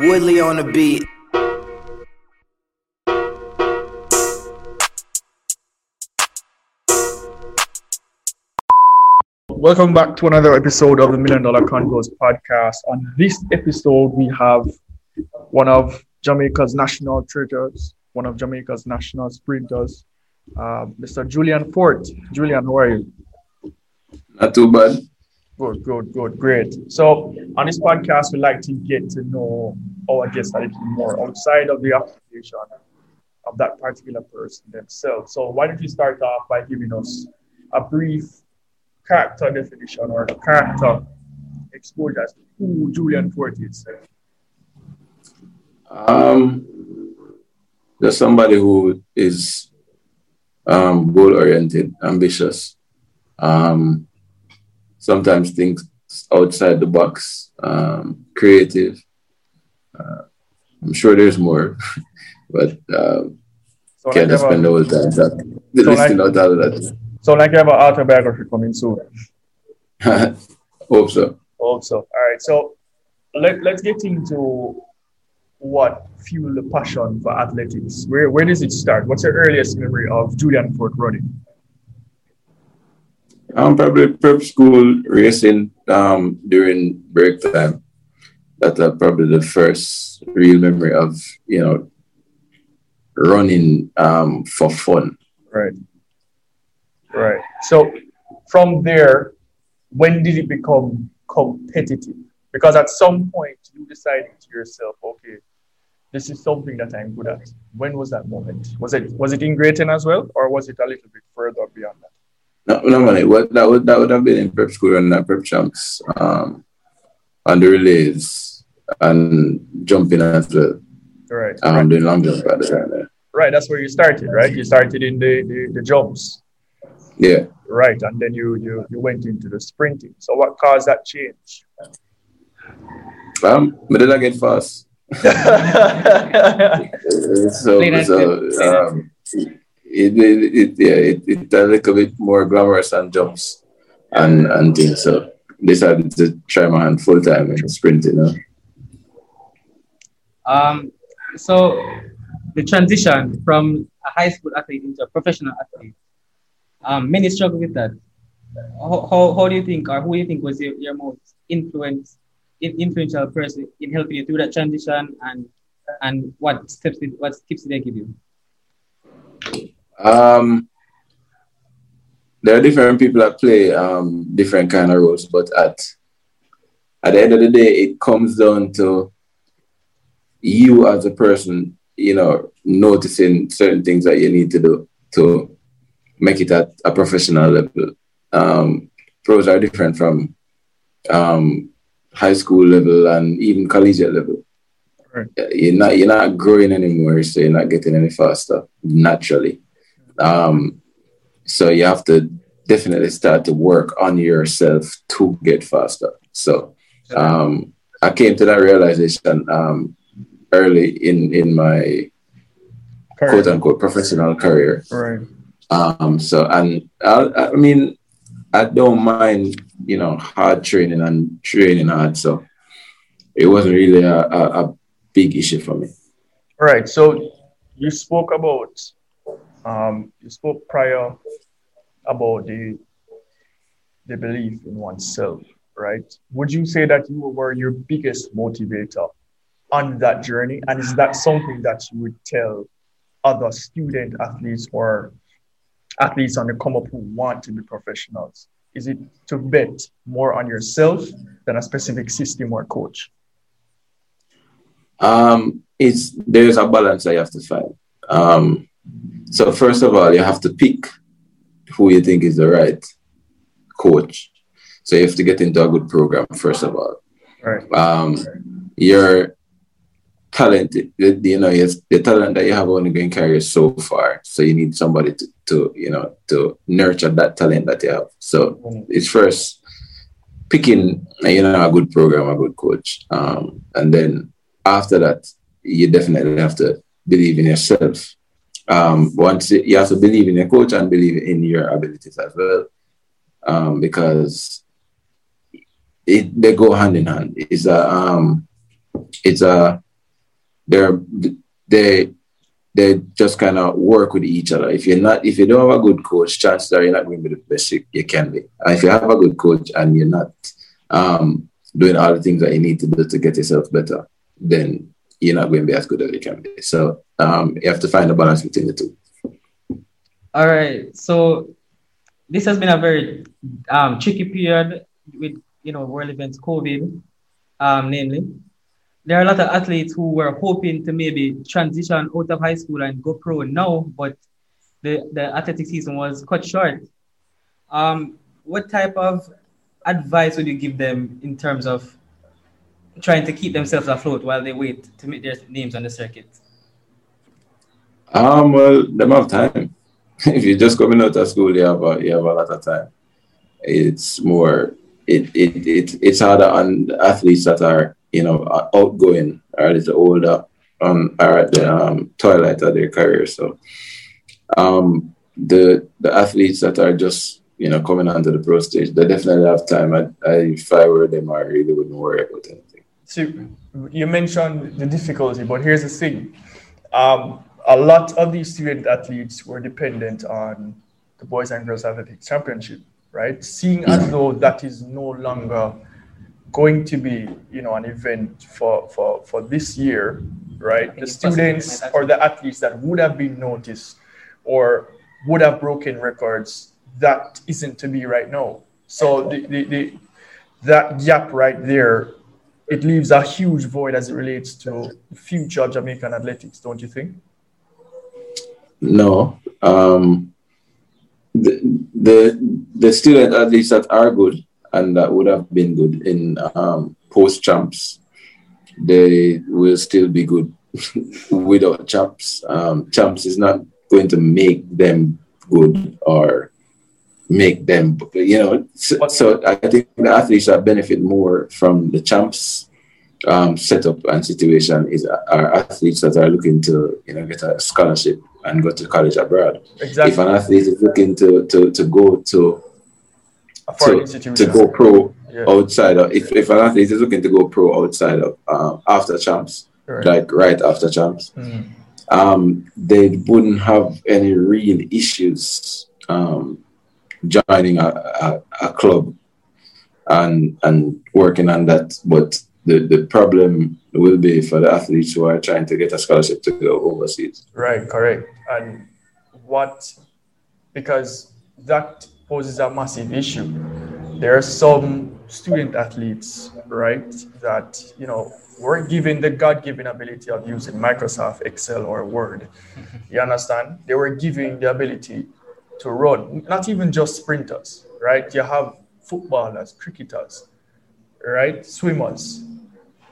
Woodley on the beat. Welcome back to another episode of the Million Dollar Convos podcast. On this episode, we have one of Jamaica's national treasures, one of Jamaica's national sprinters, uh, Mr. Julian Forte. Julian, how are you? Not too bad. Good, good, good, great. So, on this podcast, we like to get to know our guests a little more outside of the application of that particular person themselves. So, why don't you start off by giving us a brief character definition or character exposure as to who Julian Forte is? Um, just somebody who is um, goal oriented, ambitious, um, sometimes thinks outside the box, um, creative. Uh, I'm sure there's more, but uh, So, can't like spend the whole time that, the So listing like- out all of that. so like you have an autobiography coming soon. Hope so. also. All right, so let, let's get into what fueled the passion for athletics. Where, where does it start? What's your earliest memory of Julian Forte running? Um, probably prep school racing um, during break time. That's uh, probably the first real memory of you know running um, for fun. Right. Right. So from there, when did it become competitive? Because at some point you decided to yourself, okay, this is something that I'm good at. When was that moment? Was it was it in Grayton as well, or was it a little bit further beyond that? No, no money. What that would that would have been in prep school and that prep champs um, on the relays and jumping as well. Right. Um, doing long jump at the time. there. Right, that's where you started, right? You started in the, the, the jumps, Yeah. right? And then you, you you went into the sprinting. So what caused that change? Um, but then I get fast. so so um, it, it, it yeah it, it a little bit more glamorous than jumps and and things. So decided to try my hand full time and sprint. You know. Um, so the transition from a high school athlete into a professional athlete, um, many struggle with that. How, how, how do you think, or who do you think was your, your most influence, in, influential person in helping you through that transition, and and what steps did, what tips did they give you? Um, there are different people that play um, different kind of roles, but at at the end of the day, it comes down to you as a person, you know, noticing certain things that you need to do to make it at a professional level. Um, pros are different from um, high school level and even collegiate level. Right. You're not you're not growing anymore, so you're not getting any faster naturally. Um, so you have to definitely start to work on yourself to get faster. So um, I came to that realization um, early in in my quote unquote professional career. Right. Um, so and I, I mean, I don't mind you know hard training and training hard. So it wasn't really a, a, a big issue for me. Right. So you spoke about um you spoke prior about the the belief in oneself, right? Would you say that you were your biggest motivator on that journey? And is that something that you would tell other student athletes or athletes on the come up who want to be professionals? Is it to bet more on yourself than a specific system or coach? Um, it's there's a balance you have to find. Um, so first of all, you have to pick who you think is the right coach. So you have to get into a good program first of all. Right. Um, your talent, you know, the talent that you have only going to carry so far. So you need somebody to, to, you know, to nurture that talent that you have. So it's first picking, you know, a good program, a good coach, um, and then after that, you definitely have to believe in yourself. Um, once you have to believe in your coach and believe in your abilities as well, um, because it they go hand in hand. It's a um, it's a they're they they just kind of work with each other. If you're not, if you don't have a good coach, chances are you're not going to be the best you, you can be. And if you have a good coach and you're not um, doing all the things that you need to do to get yourself better, then you're not going to be as good as you can be. So um, you have to find a balance between the two. All right. So this has been a very um, tricky period with you know world events, COVID, um, namely there are a lot of athletes who were hoping to maybe transition out of high school and go pro now, but the, the athletic season was cut short. Um, what type of advice would you give them in terms of trying to keep themselves afloat while they wait to meet their names on the circuit? Um, well, they have time. if you're just coming out of school, you have a, you have a lot of time. It's more, it, it, it, it's harder on athletes that are you know, outgoing or a little older um, are at the um, twilight of their career. So um, the the athletes that are just you know coming onto the pro stage, they definitely have time. I, I, if I were them, I really wouldn't worry about anything. So you mentioned the difficulty, but here's the thing: um, a lot of these student athletes were dependent on the Boys and Girls Athletic Championship, right? Seeing as though that is no longer going to be you know an event for for for this year right? The students or the athletes that would have been noticed or would have broken records that isn't to be right now. So the, the, the that gap right there it leaves a huge void as it relates to future jamaican athletics don't you think no um the the, the student athletes that are good and that would have been good in um, post champs. They will still be good without champs. Um, champs is not going to make them good or make them, you know. So, so I think the athletes that benefit more from the champs um, setup and situation is are athletes that are looking to you know get a scholarship and go to college abroad. Exactly. If an athlete is looking to to, to go to to, to go pro yeah. outside of if, if an athlete is looking to go pro outside of um, after champs, right. like right after champs, mm. um, they wouldn't have any real issues um, joining a, a, a, club and and working on that. But the, the problem will be for the athletes who are trying to get a scholarship to go overseas. Right, correct. And what because that poses a massive issue. There are some student athletes, right, that, you know, were given the God given ability of using Microsoft Excel or Word. You understand? They were given the ability to run, not even just sprinters, right? You have footballers, cricketers, right? Swimmers.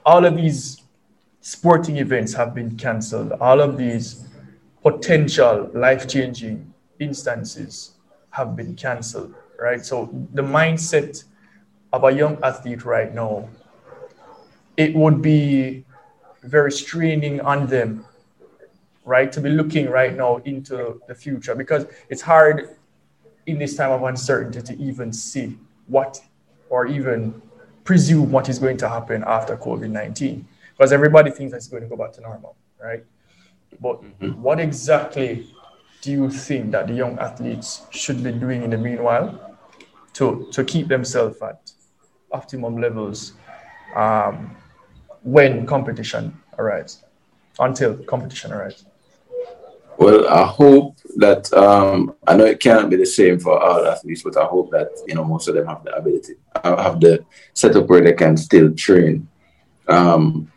All of these sporting events have been cancelled. All of these potential life changing instances have been canceled, right? So the mindset of a young athlete right now, it would be very straining on them, right? To be looking right now into the future because it's hard in this time of uncertainty to even see what or even presume what is going to happen after COVID 19 because everybody thinks it's going to go back to normal, right? But mm-hmm. what exactly do you think that the young athletes should be doing in the meanwhile to, to keep themselves at optimum levels um, when competition arrives, until competition arrives? Well, I hope that um, I know it cannot be the same for all athletes, but I hope that you know most of them have the ability, have the setup where they can still train. Um,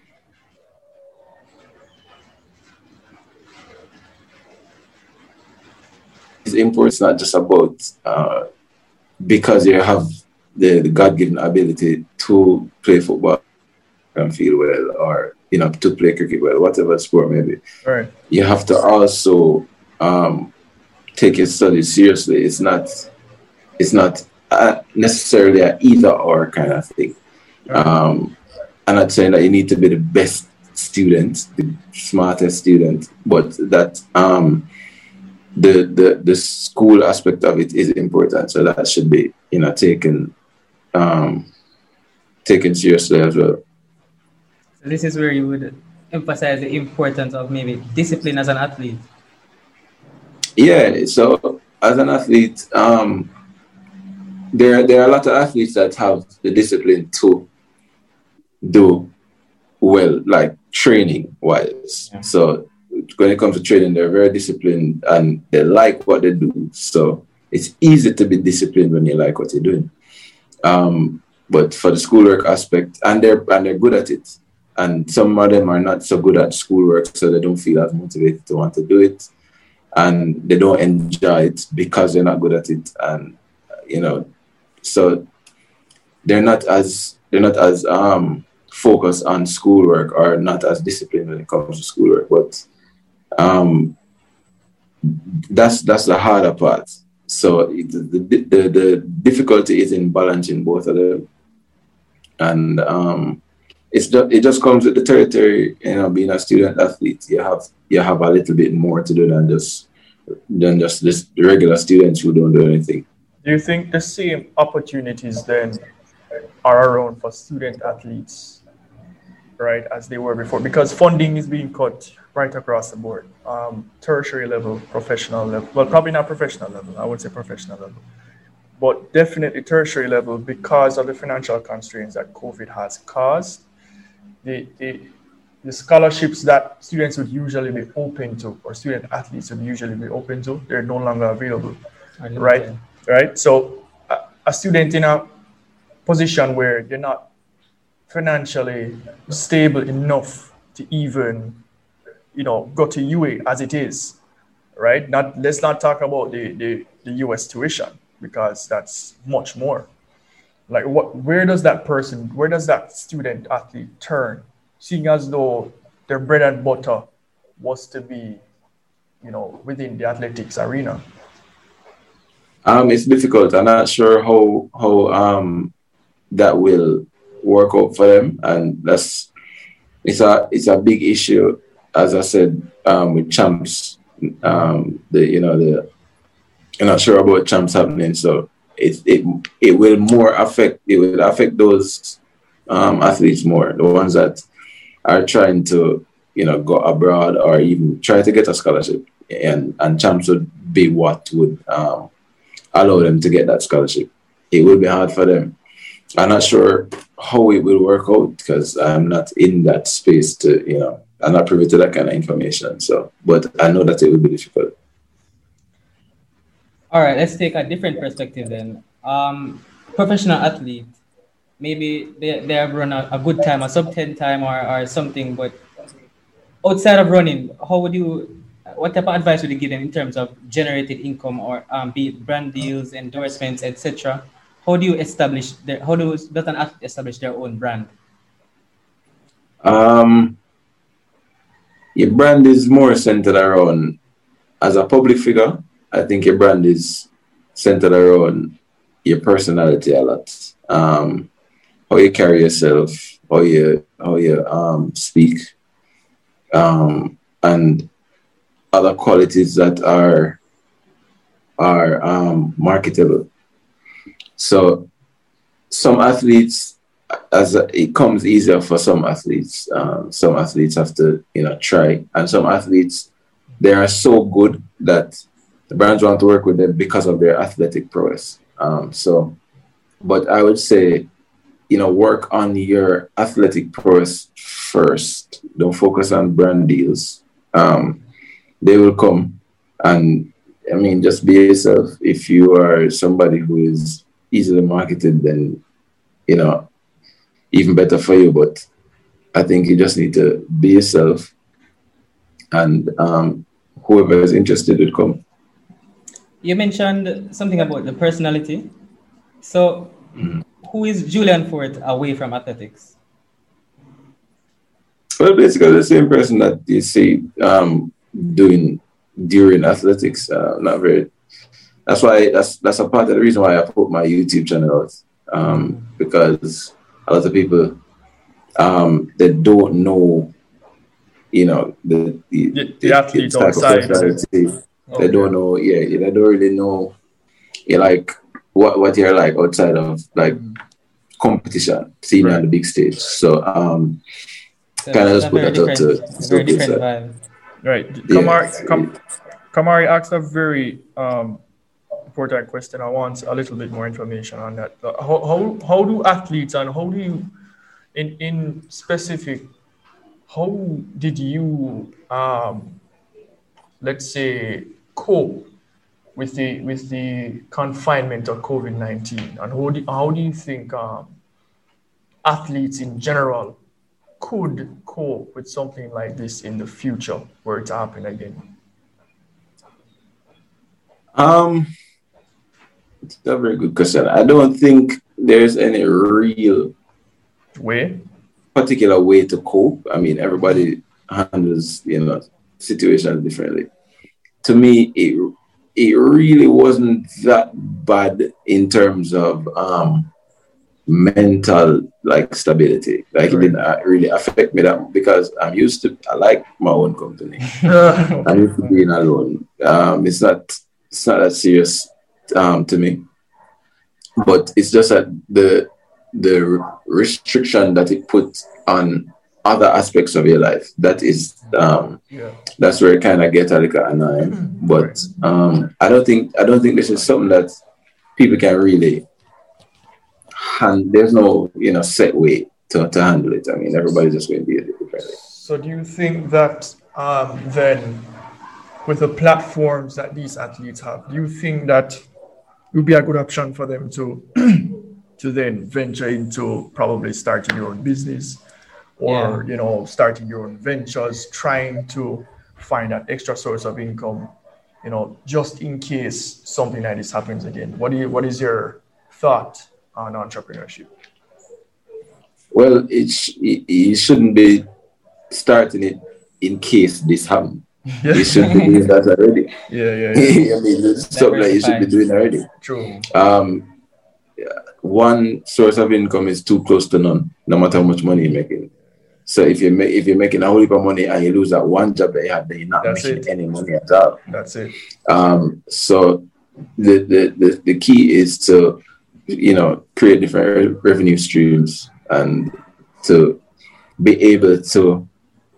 Imports not just about uh, because you have the, the God given ability to play football and feel well, or you know, to play cricket well, whatever sport maybe. Right. You have to also um, take your studies seriously. It's not it's not uh, necessarily an either or kind of thing. Right. Um, I'm not saying that you need to be the best student, the smartest student, but that um, the the the school aspect of it is important. So that should be you know taken um, taken seriously as well. This is where you would emphasize the importance of maybe discipline as an athlete? Yeah, so as an athlete, um, there there are a lot of athletes that have the discipline to do well, like training wise. Yeah. So when it comes to training, they're very disciplined and they like what they do. So it's easy to be disciplined when you like what you're doing. Um, but for the schoolwork aspect, and they're and they're good at it. And some of them are not so good at schoolwork, so they don't feel as motivated to want to do it, and they don't enjoy it because they're not good at it. And you know, so they're not as they're not as um, focused on schoolwork or not as disciplined when it comes to schoolwork. But um, that's that's the harder part. So the, the, the, difficulty is in balancing both of them, and um, it's just, it just comes with the territory. You know, being a student athlete, you have you have a little bit more to do than just than just this regular students who don't do anything. Do you think the same opportunities then are around for student athletes, right, as they were before? Because funding is being cut right across the board, um, tertiary level, professional level. Well, probably not professional level. I would say professional level, but definitely tertiary level because of the financial constraints that COVID has caused. The, the, the scholarships that students would usually be open to, or student athletes would usually be open to, they're no longer available, right? That right? So a, a student in a position where they're not financially stable enough to even, you know, go to UA as it is, right? Not let's not talk about the the, the US tuition because that's much more. Like what where does that person, where does that student athlete turn, seeing as though their bread and butter was to be, you know, within the athletics arena? Um, it's difficult. I'm not sure how how um that will work out for them, and that's it's a it's a big issue. As I said, um, with champs, um, the you know the I'm not sure about champs happening, so it it it will more affect it will affect those um, athletes more, the ones that are trying to you know go abroad or even try to get a scholarship, and and champs would be what would um, allow them to get that scholarship. It will be hard for them. I'm not sure how it will work out because I'm not in that space to, you know, I'm not privy to that kind of information. So, but I know that it will be difficult. All right, let's take a different perspective then. Um, professional athlete, maybe they, they have run a, a good time, a sub 10 time or, or something, but outside of running, how would you what type of advice would you give them in terms of generated income or um, be it brand deals, endorsements, etc.? How do you establish their, how do does an athlete establish their own brand? Um, your brand is more centered around as a public figure. I think your brand is centered around your personality a lot. Um, how you carry yourself, how you how you um, speak, um, and other qualities that are are um, marketable. So some athletes, as it comes easier for some athletes. Um, some athletes have to, you know, try, and some athletes they are so good that the brands want to work with them because of their athletic prowess. Um, so, but I would say, you know, work on your athletic prowess first. Don't focus on brand deals. Um, they will come. And I mean, just be yourself. If you are somebody who is easily marketed, then, you know, even better for you. But I think you just need to be yourself and um, whoever is interested will come. You mentioned something about the personality. So, mm-hmm. who is Julian Forte away from athletics? Well, basically the same person that you see um, doing during athletics. Uh, not very. That's why that's that's a part of the reason why I put my YouTube channel out um, because a lot of people um, they don't know, you know, the the, the, the athlete type of personality. Okay. They don't know. Yeah, they don't really know. Yeah, like what what you're like outside of like competition, seeing right. on the big stage. So um, So Kind of just put that out to very different vibe. Right. Yeah. Kamari, Kam, Kamari asked a very um, important question. I want a little bit more information on that. Uh, How, how, how do athletes and how do you, in, in specific, how did you, um, let's say, cope with the with the confinement of COVID nineteen, and how do, how do you think um, athletes in general could cope with something like this in the future were it to happen again? Um, it's a very good question. I don't think there's any real Way? particular way to cope. I mean, everybody handles you know situations differently. To me, it it really wasn't that bad in terms of um mental like stability. Like it didn't uh, really affect me that because I'm used to. I like my own company. I'm used to being alone. Um, it's not it's not that serious um, to me, but it's just that the the restriction that it puts on other aspects of your life that is um, yeah. that's where it kind of gets a little annoying. But um, I don't think I don't think this is something that people can really. hand. there's no you know set way to, to handle it. I mean, everybody's just going to be a little differently. So do you think that um, then, with the platforms that these athletes have, do you think that it would be a good option for them to to then venture into probably starting your own business, or you know starting your own ventures, trying to find an extra source of income, you know, just in case something like this happens again? What do you what is your thought on entrepreneurship? Well, it, sh- it, it shouldn't be starting it in case this happens. You should be doing that already. Yeah, yeah, yeah. I mean, it's something that you should be doing already. True. Um, one source of income is too close to none, no matter how much money you're making. So if you make if you're making a whole heap of money and you lose that one job that you have, then you're not That's making it. any money at all. That's it. Um, so the, the, the, the key is to, you know, create different re- revenue streams and to be able to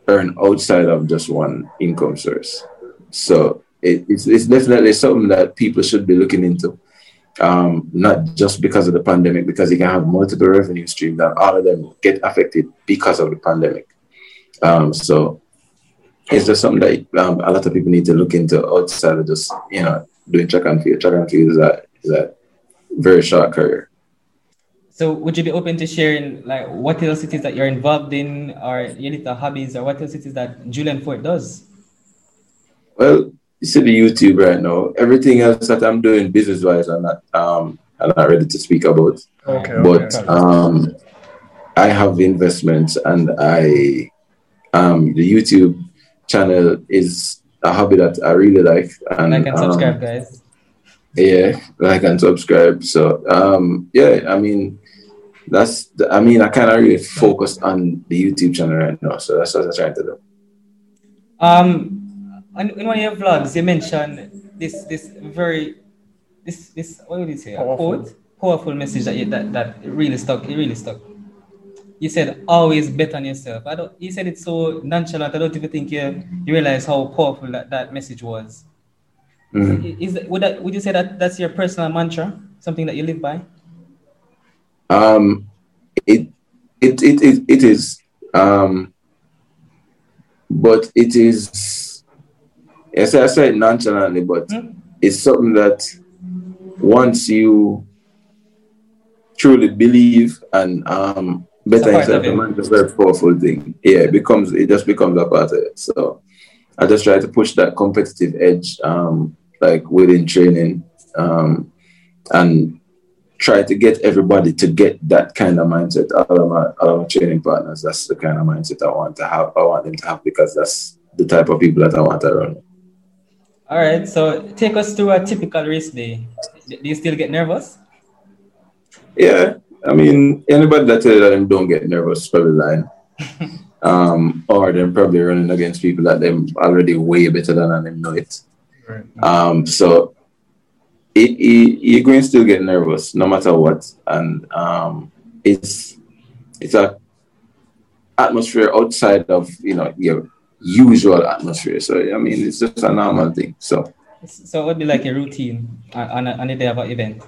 earn outside of just one income source. So it, it's, it's definitely something that people should be looking into. Um, not just because of the pandemic, because you can have multiple revenue streams and all of them get affected because of the pandemic. Um, so it's just something that um, a lot of people need to look into outside of just you know doing track and field. Track and field is a is a very short career. So would you be open to sharing like what else it is that you're involved in or your little hobbies or what else it is that Julian Forte does? Well, you see the YouTube right now. Everything else that I'm doing business wise, I'm not um I'm not ready to speak about. Okay. But okay. um, I have investments, and I um the YouTube channel is a hobby that I really like. And Like and um, subscribe, guys. Yeah, like and subscribe. So um yeah, I mean that's the, I mean I kind of really focused on the YouTube channel right now, so that's what I'm trying to do. Um, on, in one of your vlogs, you mentioned this this very this this what would you say? A Powerful. quote, powerful message that you, that that really stuck. It really stuck. You said always bet on yourself. I don't. You said it so nonchalant. I don't even think you you realize how powerful that, that message was. Mhm. Is that, would that would you say that that's your personal mantra? Something that you live by? Um, it it it it, it is um, but it is. Yes, I say it nonchalantly, but Hmm? it's something that once you truly believe and um better a yourself, it. man, it's a very powerful thing. Yeah, it becomes it just becomes a part of it. So I just try to push that competitive edge, um, like within training, um, and try to get everybody to get that kind of mindset. All of my all of my training partners, that's the kind of mindset I want to have. I want them to have because that's the type of people that I want to run. All right. So take us through a typical race day. Do you still get nervous? Yeah, I mean, anybody that tell you that them don't get nervous is probably lying. um, or they're probably running against people that them already way better than and them know it. Right. Um, so it, it, you're going to still get nervous no matter what, and um, it's it's a atmosphere outside of you know your usual atmosphere. So I mean, it's just a normal thing. So. So it would be like a routine on a, on a day of an event.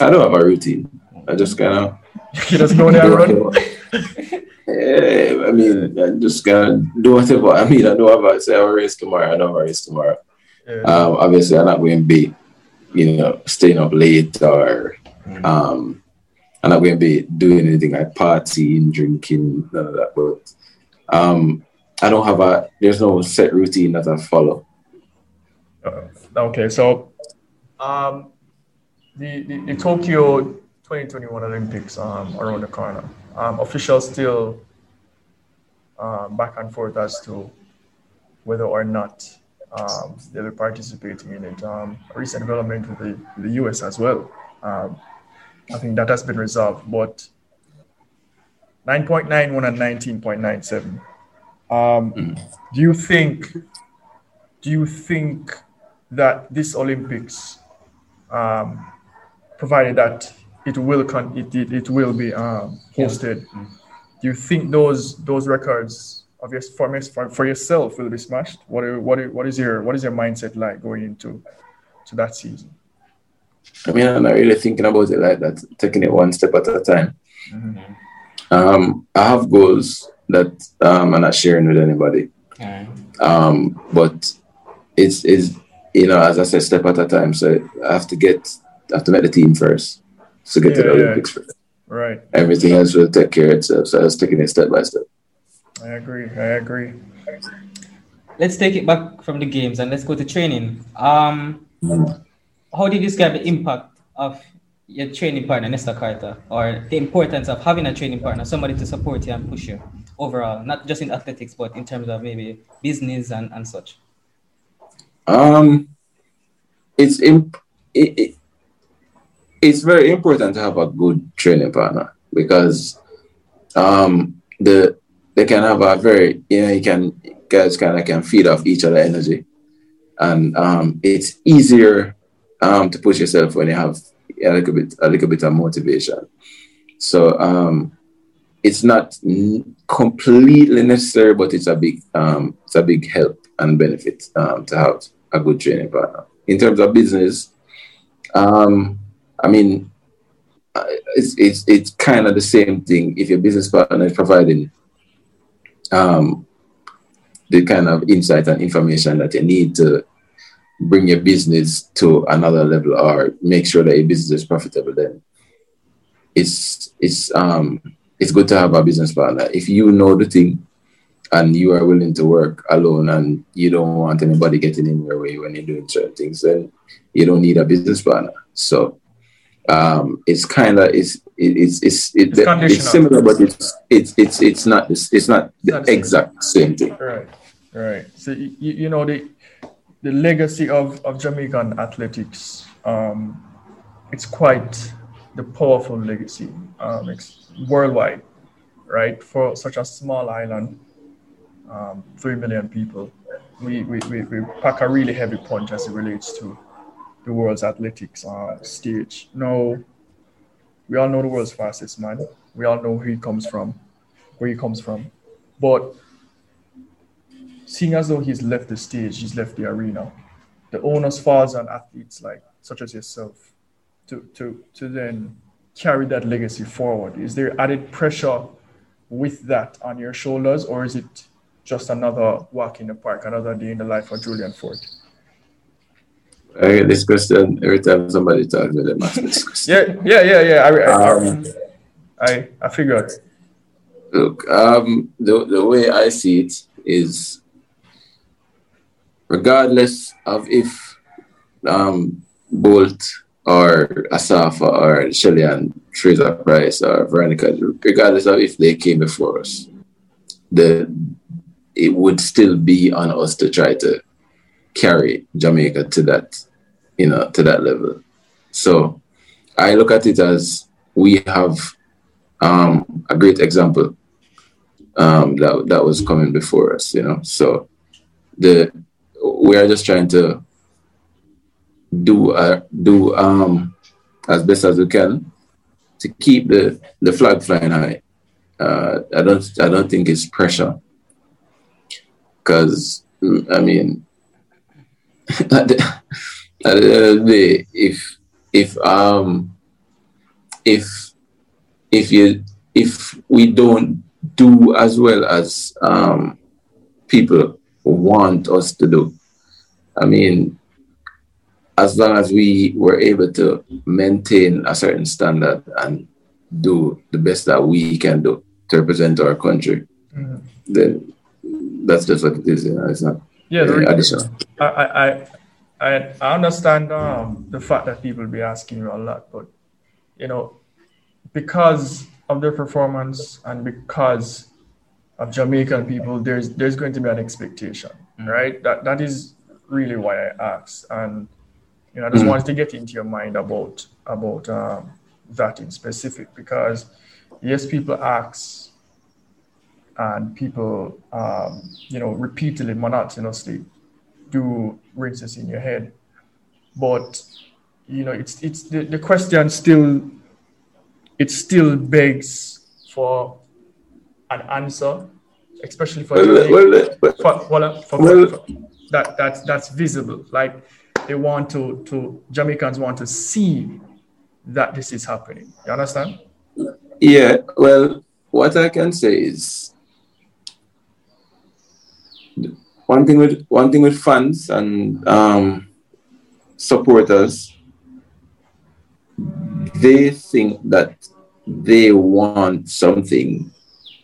I don't have a routine. I just kind of. you just go there run. Yeah, I mean, I just gonna do whatever. I mean, I know about say I have a race tomorrow. I know I have a race tomorrow. Yeah. Um, obviously, I'm not going to be, you know, staying up late or, mm. um, I'm not going to be doing anything like partying, drinking, none of that. But um, I don't have a. There's no set routine that I follow. Uh, okay, so um, the, the, the Tokyo 2021 Olympics um, around the corner. Um, officials still um, back and forth as to whether or not um, they'll be participating in it. Um, recent development with the, the US as well. Um, I think that has been resolved, but 9.91 and 19.97. Um, mm. Do you think? Do you think that this Olympics, um, provided that it will con- it, it, it will be um, hosted, yeah. do you think those those records of your for, for, for yourself will be smashed? What are, what are, what is your what is your mindset like going into to that season? I mean, I'm not really thinking about it like that, taking it one step at a time. Mm-hmm. Um, I have goals that um, I'm not sharing with anybody. Um, but it's is you know, as I said, step at a time. So I have to get, I have to make the team first to get yeah, to the yeah. Olympics first. Right. Everything else will take care of itself. So I was taking it step by step. I agree. I agree. Let's take it back from the games and let's go to training. Um, how do you describe the impact of your training partner, Nesta Carter, or the importance of having a training partner, somebody to support you and push you overall, not just in athletics, but in terms of maybe business and, and such? Um, it's imp- it, it, it's very important to have a good training partner because um, the they can have a very, you know, you can guys kind of can feed off each other energy, and um, it's easier um, to push yourself when you have a little bit a little bit of motivation. So um, it's not completely necessary, but it's a big um, it's a big help and benefit um, to have a good training partner. In terms of business, um, I mean, uh, it's it's it's kind of the same thing. If your business partner is providing um, the kind of insight and information that you need to bring your business to another level or make sure that your business is profitable, then it's it's um it's good to have a business partner. If you know the thing and you are willing to work alone and you don't want anybody getting in your way when you're doing certain things, then you don't need a business partner. So um, it's kind of it's it's it's it, it's, it's, similar, but it's it's it's it's not this it's not the not exact same thing. Right, right. So you, you know the the legacy of of Jamaican athletics, um, it's quite the powerful legacy. Um, worldwide, right? For such a small island, um, three million people, we, we, we, we pack a really heavy punch as it relates to the world's athletics uh, stage. Now, we all know the world's fastest man. We all know who he comes from, where he comes from. But seeing as though he's left the stage, he's left the arena, the onus falls on athletes like such as yourself to, to, to then carry that legacy forward. Is there added pressure with that on your shoulders, or is it just another walk in the park, another day in the life of Julian Forte? I get this question every time somebody talks to them. yeah, yeah, yeah, yeah. I, I, um, I, I figured. Look, um, the the way I see it is, regardless of if um, Bolt or Asafa or Shelly and Fraser Price or Veronica, regardless of if they came before us, the it would still be on us to try to carry Jamaica to that, you know, to that level. So I look at it as we have um, a great example um, that that was coming before us, you know. So the we are just trying to do uh, do um, as best as we can to keep the the flag flying high. Uh, I don't I don't think it's pressure. Because I mean at the, at the end of the day, if if um if if you if we don't do as well as um people want us to do, I mean, as long as we were able to maintain a certain standard and do the best that we can do to represent our country, mm-hmm. then that's just what it is. You know, it's not yeah, additional. I, I, I, I understand um, the fact that people be asking you a lot, but you know, because of their performance and because of Jamaican people, there's there's going to be an expectation, mm-hmm. right? That that is really why I asked, and you know, I just mm-hmm. wanted to get into your mind about about um, that in specific because yes, people ask and people, um, you know, repeatedly, monotonously do rinses in your head. But, you know, it's, it's the, the question still, it still begs for an answer, especially for, well, well, well, for, for, for, that, that, that's visible. Like they want to, to, Jamaicans want to see that this is happening. You understand? Yeah, well, what I can say is one thing with one thing with fans and um, supporters, they think that they want something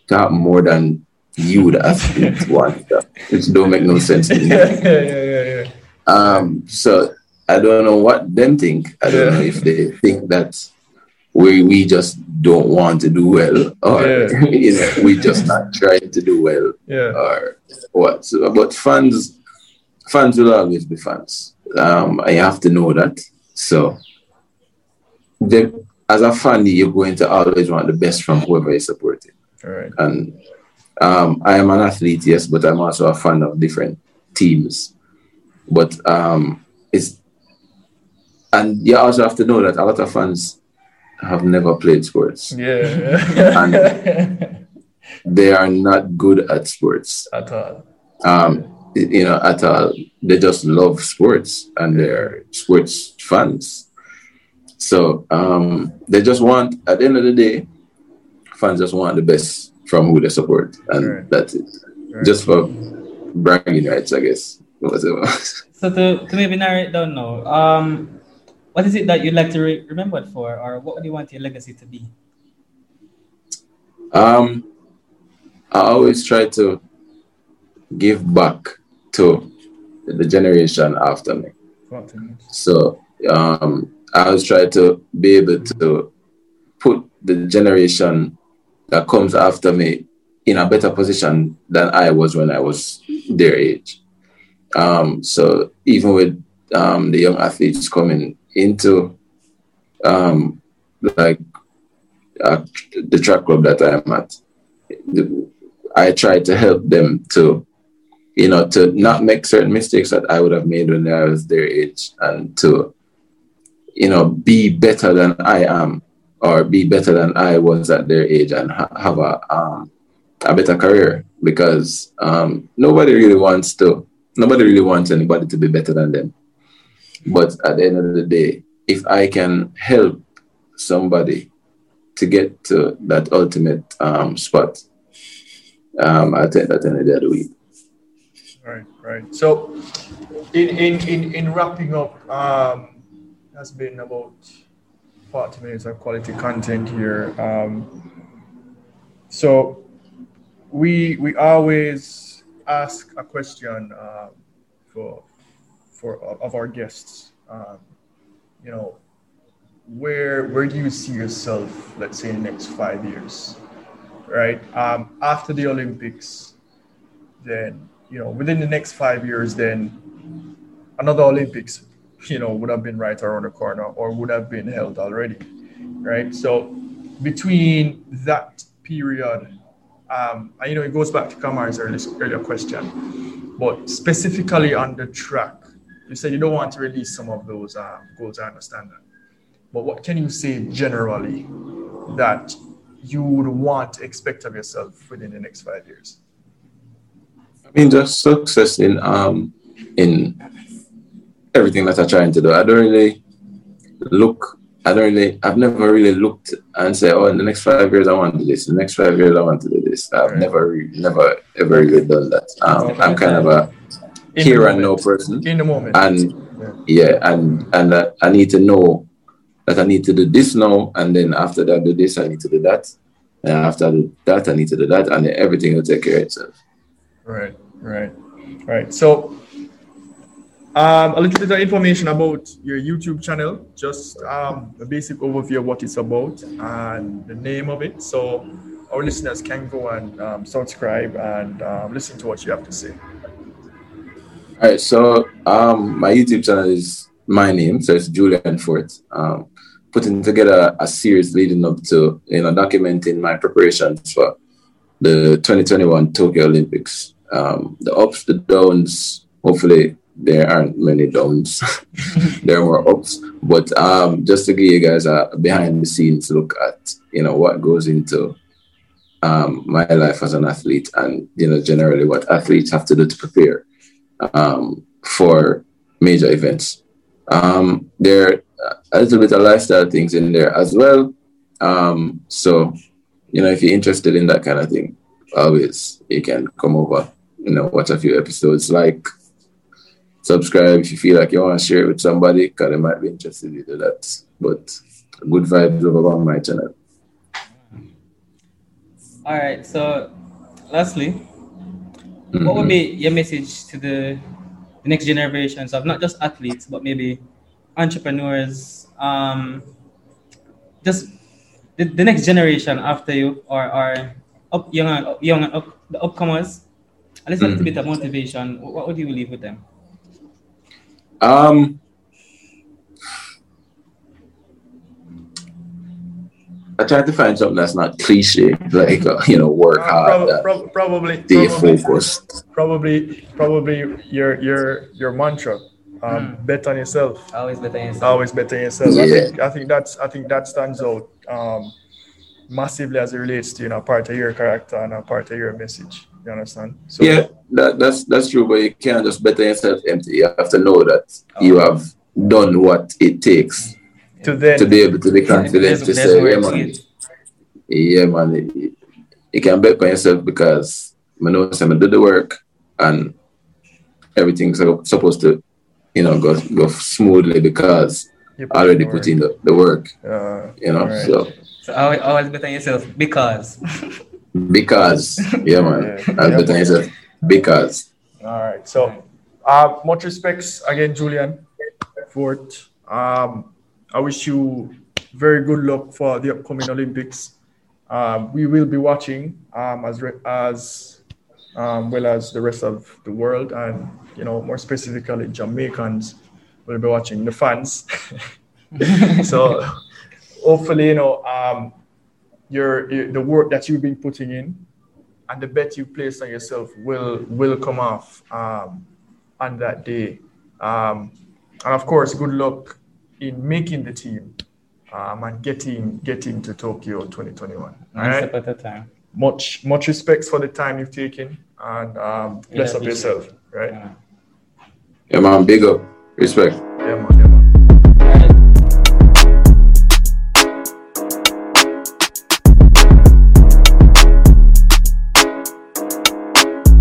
to have more than you, the athlete, want that, which don't make no sense to me. yeah, yeah, yeah, yeah. Um, so I don't know what them think. I don't know if they think that we we just don't want to do well, or yeah. you know, we just not trying to do well, yeah. or what. So, but fans, fans will always be fans. Um, I have to know that. So, they, as a fan, you're going to always want the best from whoever you're supporting. Right. And um, I am an athlete, yes, but I'm also a fan of different teams. But um, it's and you also have to know that a lot of fans have never played sports. Yeah. and they are not good at sports. At all. Um, you know, at all. They just love sports and they're sports fans. So um, they just want, at the end of the day, fans just want the best from who they support. And right. that's it. Right. Just for bragging rights, I guess. Whatever. So to, to maybe narrow it down now, um, what is it that you'd like to re- remembered for, or what do you want your legacy to be? Um, I always try to give back to the generation after me. So um, I always try to be able to put the generation that comes after me in a better position than I was when I was their age. Um, so even with um, the young athletes coming into um, like uh, the track club that I am at, I try to help them to, you know, to not make certain mistakes that I would have made when I was their age and to, you know, be better than I am or be better than I was at their age and ha- have a, um, a better career because um, nobody really wants to, nobody really wants anybody to be better than them. But at the end of the day, if I can help somebody to get to that ultimate um, spot, um, I think that any day of the week. Right, right. So, in in in, in wrapping up, um, has been about 40 minutes of quality content here. Um, so, we we always ask a question uh, for for of our guests. Um, you know, where where do you see yourself, let's say, in the next five years, right? Um, after the Olympics, then you know, within the next five years, then another Olympics, you know, would have been right around the corner or would have been held already, right? So between that period, um, and you know, it goes back to Kamar's earlier, earlier question, but specifically on the track, you said you don't want to release some of those uh, goals. I understand that. But what can you say generally that you would want to expect of yourself within the next five years? I mean, just success in um in everything that I'm trying to do. I don't really look. I don't really. I've never really looked and said, "Oh, in the next five years, I want to do this. In the next five years, I want to do this." I've Right. never, never, ever really done that. Um, I'm kind of a In here and now person, In the moment. and Yeah. yeah, and and that I need to know that I need to do this now, and then after that, do this. I need to do that, and after that, I need to do that, and then everything will take care of itself. Right, right, right. So, um, a little bit of information about your YouTube channel, just um, a basic overview of what it's about and the name of it. So, our listeners can go and um, subscribe and um, listen to what you have to say. All right, so um, my YouTube channel is my name, so it's Julian Forte. Um, putting together a series leading up to you know documenting my preparations for the 2021 Tokyo Olympics. Um, the ups, the downs. Hopefully, there aren't many downs. there were ups, but um, just to give you guys a behind the scenes look at you know what goes into um, my life as an athlete, and you know generally what athletes have to do to prepare um, for major events. Um, there are a little bit of lifestyle things in there as well. Um, so, you know, if you're interested in that kind of thing, always you can come over, you know, watch a few episodes, like, subscribe if you feel like you want to share it with somebody, because they might be interested in that. But good vibes over on my channel. All right. So, lastly, what Mm-hmm. would be your message to the, the next generations of not just athletes, but maybe entrepreneurs, um, just the, the next generation after you, or or up young young up, the upcomers? At least a little Mhm. bit of motivation. What would you leave with them? Um, I tried to find something that's not cliche, like uh, you know, work Uh, hard, prob- uh, prob- probably, stay probably, focused. probably, probably your your your mantra. Um, Bet on yourself. Always better yourself. always better yourself. I think I think that's I think that stands out um, massively as it relates to you know part of your character and a part of your message. You understand? So Yeah, that, that's that's true, but you can't just better yourself empty. You have to know that you have done what it takes to then to be able to be confident to say, yeah, man, yeah, man, you, you can bet on yourself because I know I'm do the work and everything's supposed to, you know, go go smoothly because you I already the put in the, the work, Uh, you know. Alright. So So always, always better yourself because. because, yeah, man, Yeah. I'll bet on because. all right. So uh, much respects again, Julian Forte. Um, I wish you very good luck for the upcoming Olympics. Um, we will be watching um, as re- as um, well as the rest of the world, and you know more specifically, Jamaicans will be watching the fans. so hopefully, you know, um, your, your the work that you've been putting in and the bet you placed on yourself will will come off um, on that day. Um, and of course, good luck in making the team um, and getting getting to Tokyo 2021. All One right. step at a time. Much much respects for the time you've taken and um, bless Yeah, up yourself. Right. Yeah. Yeah, man, big up, respect. Yeah, man. Yeah.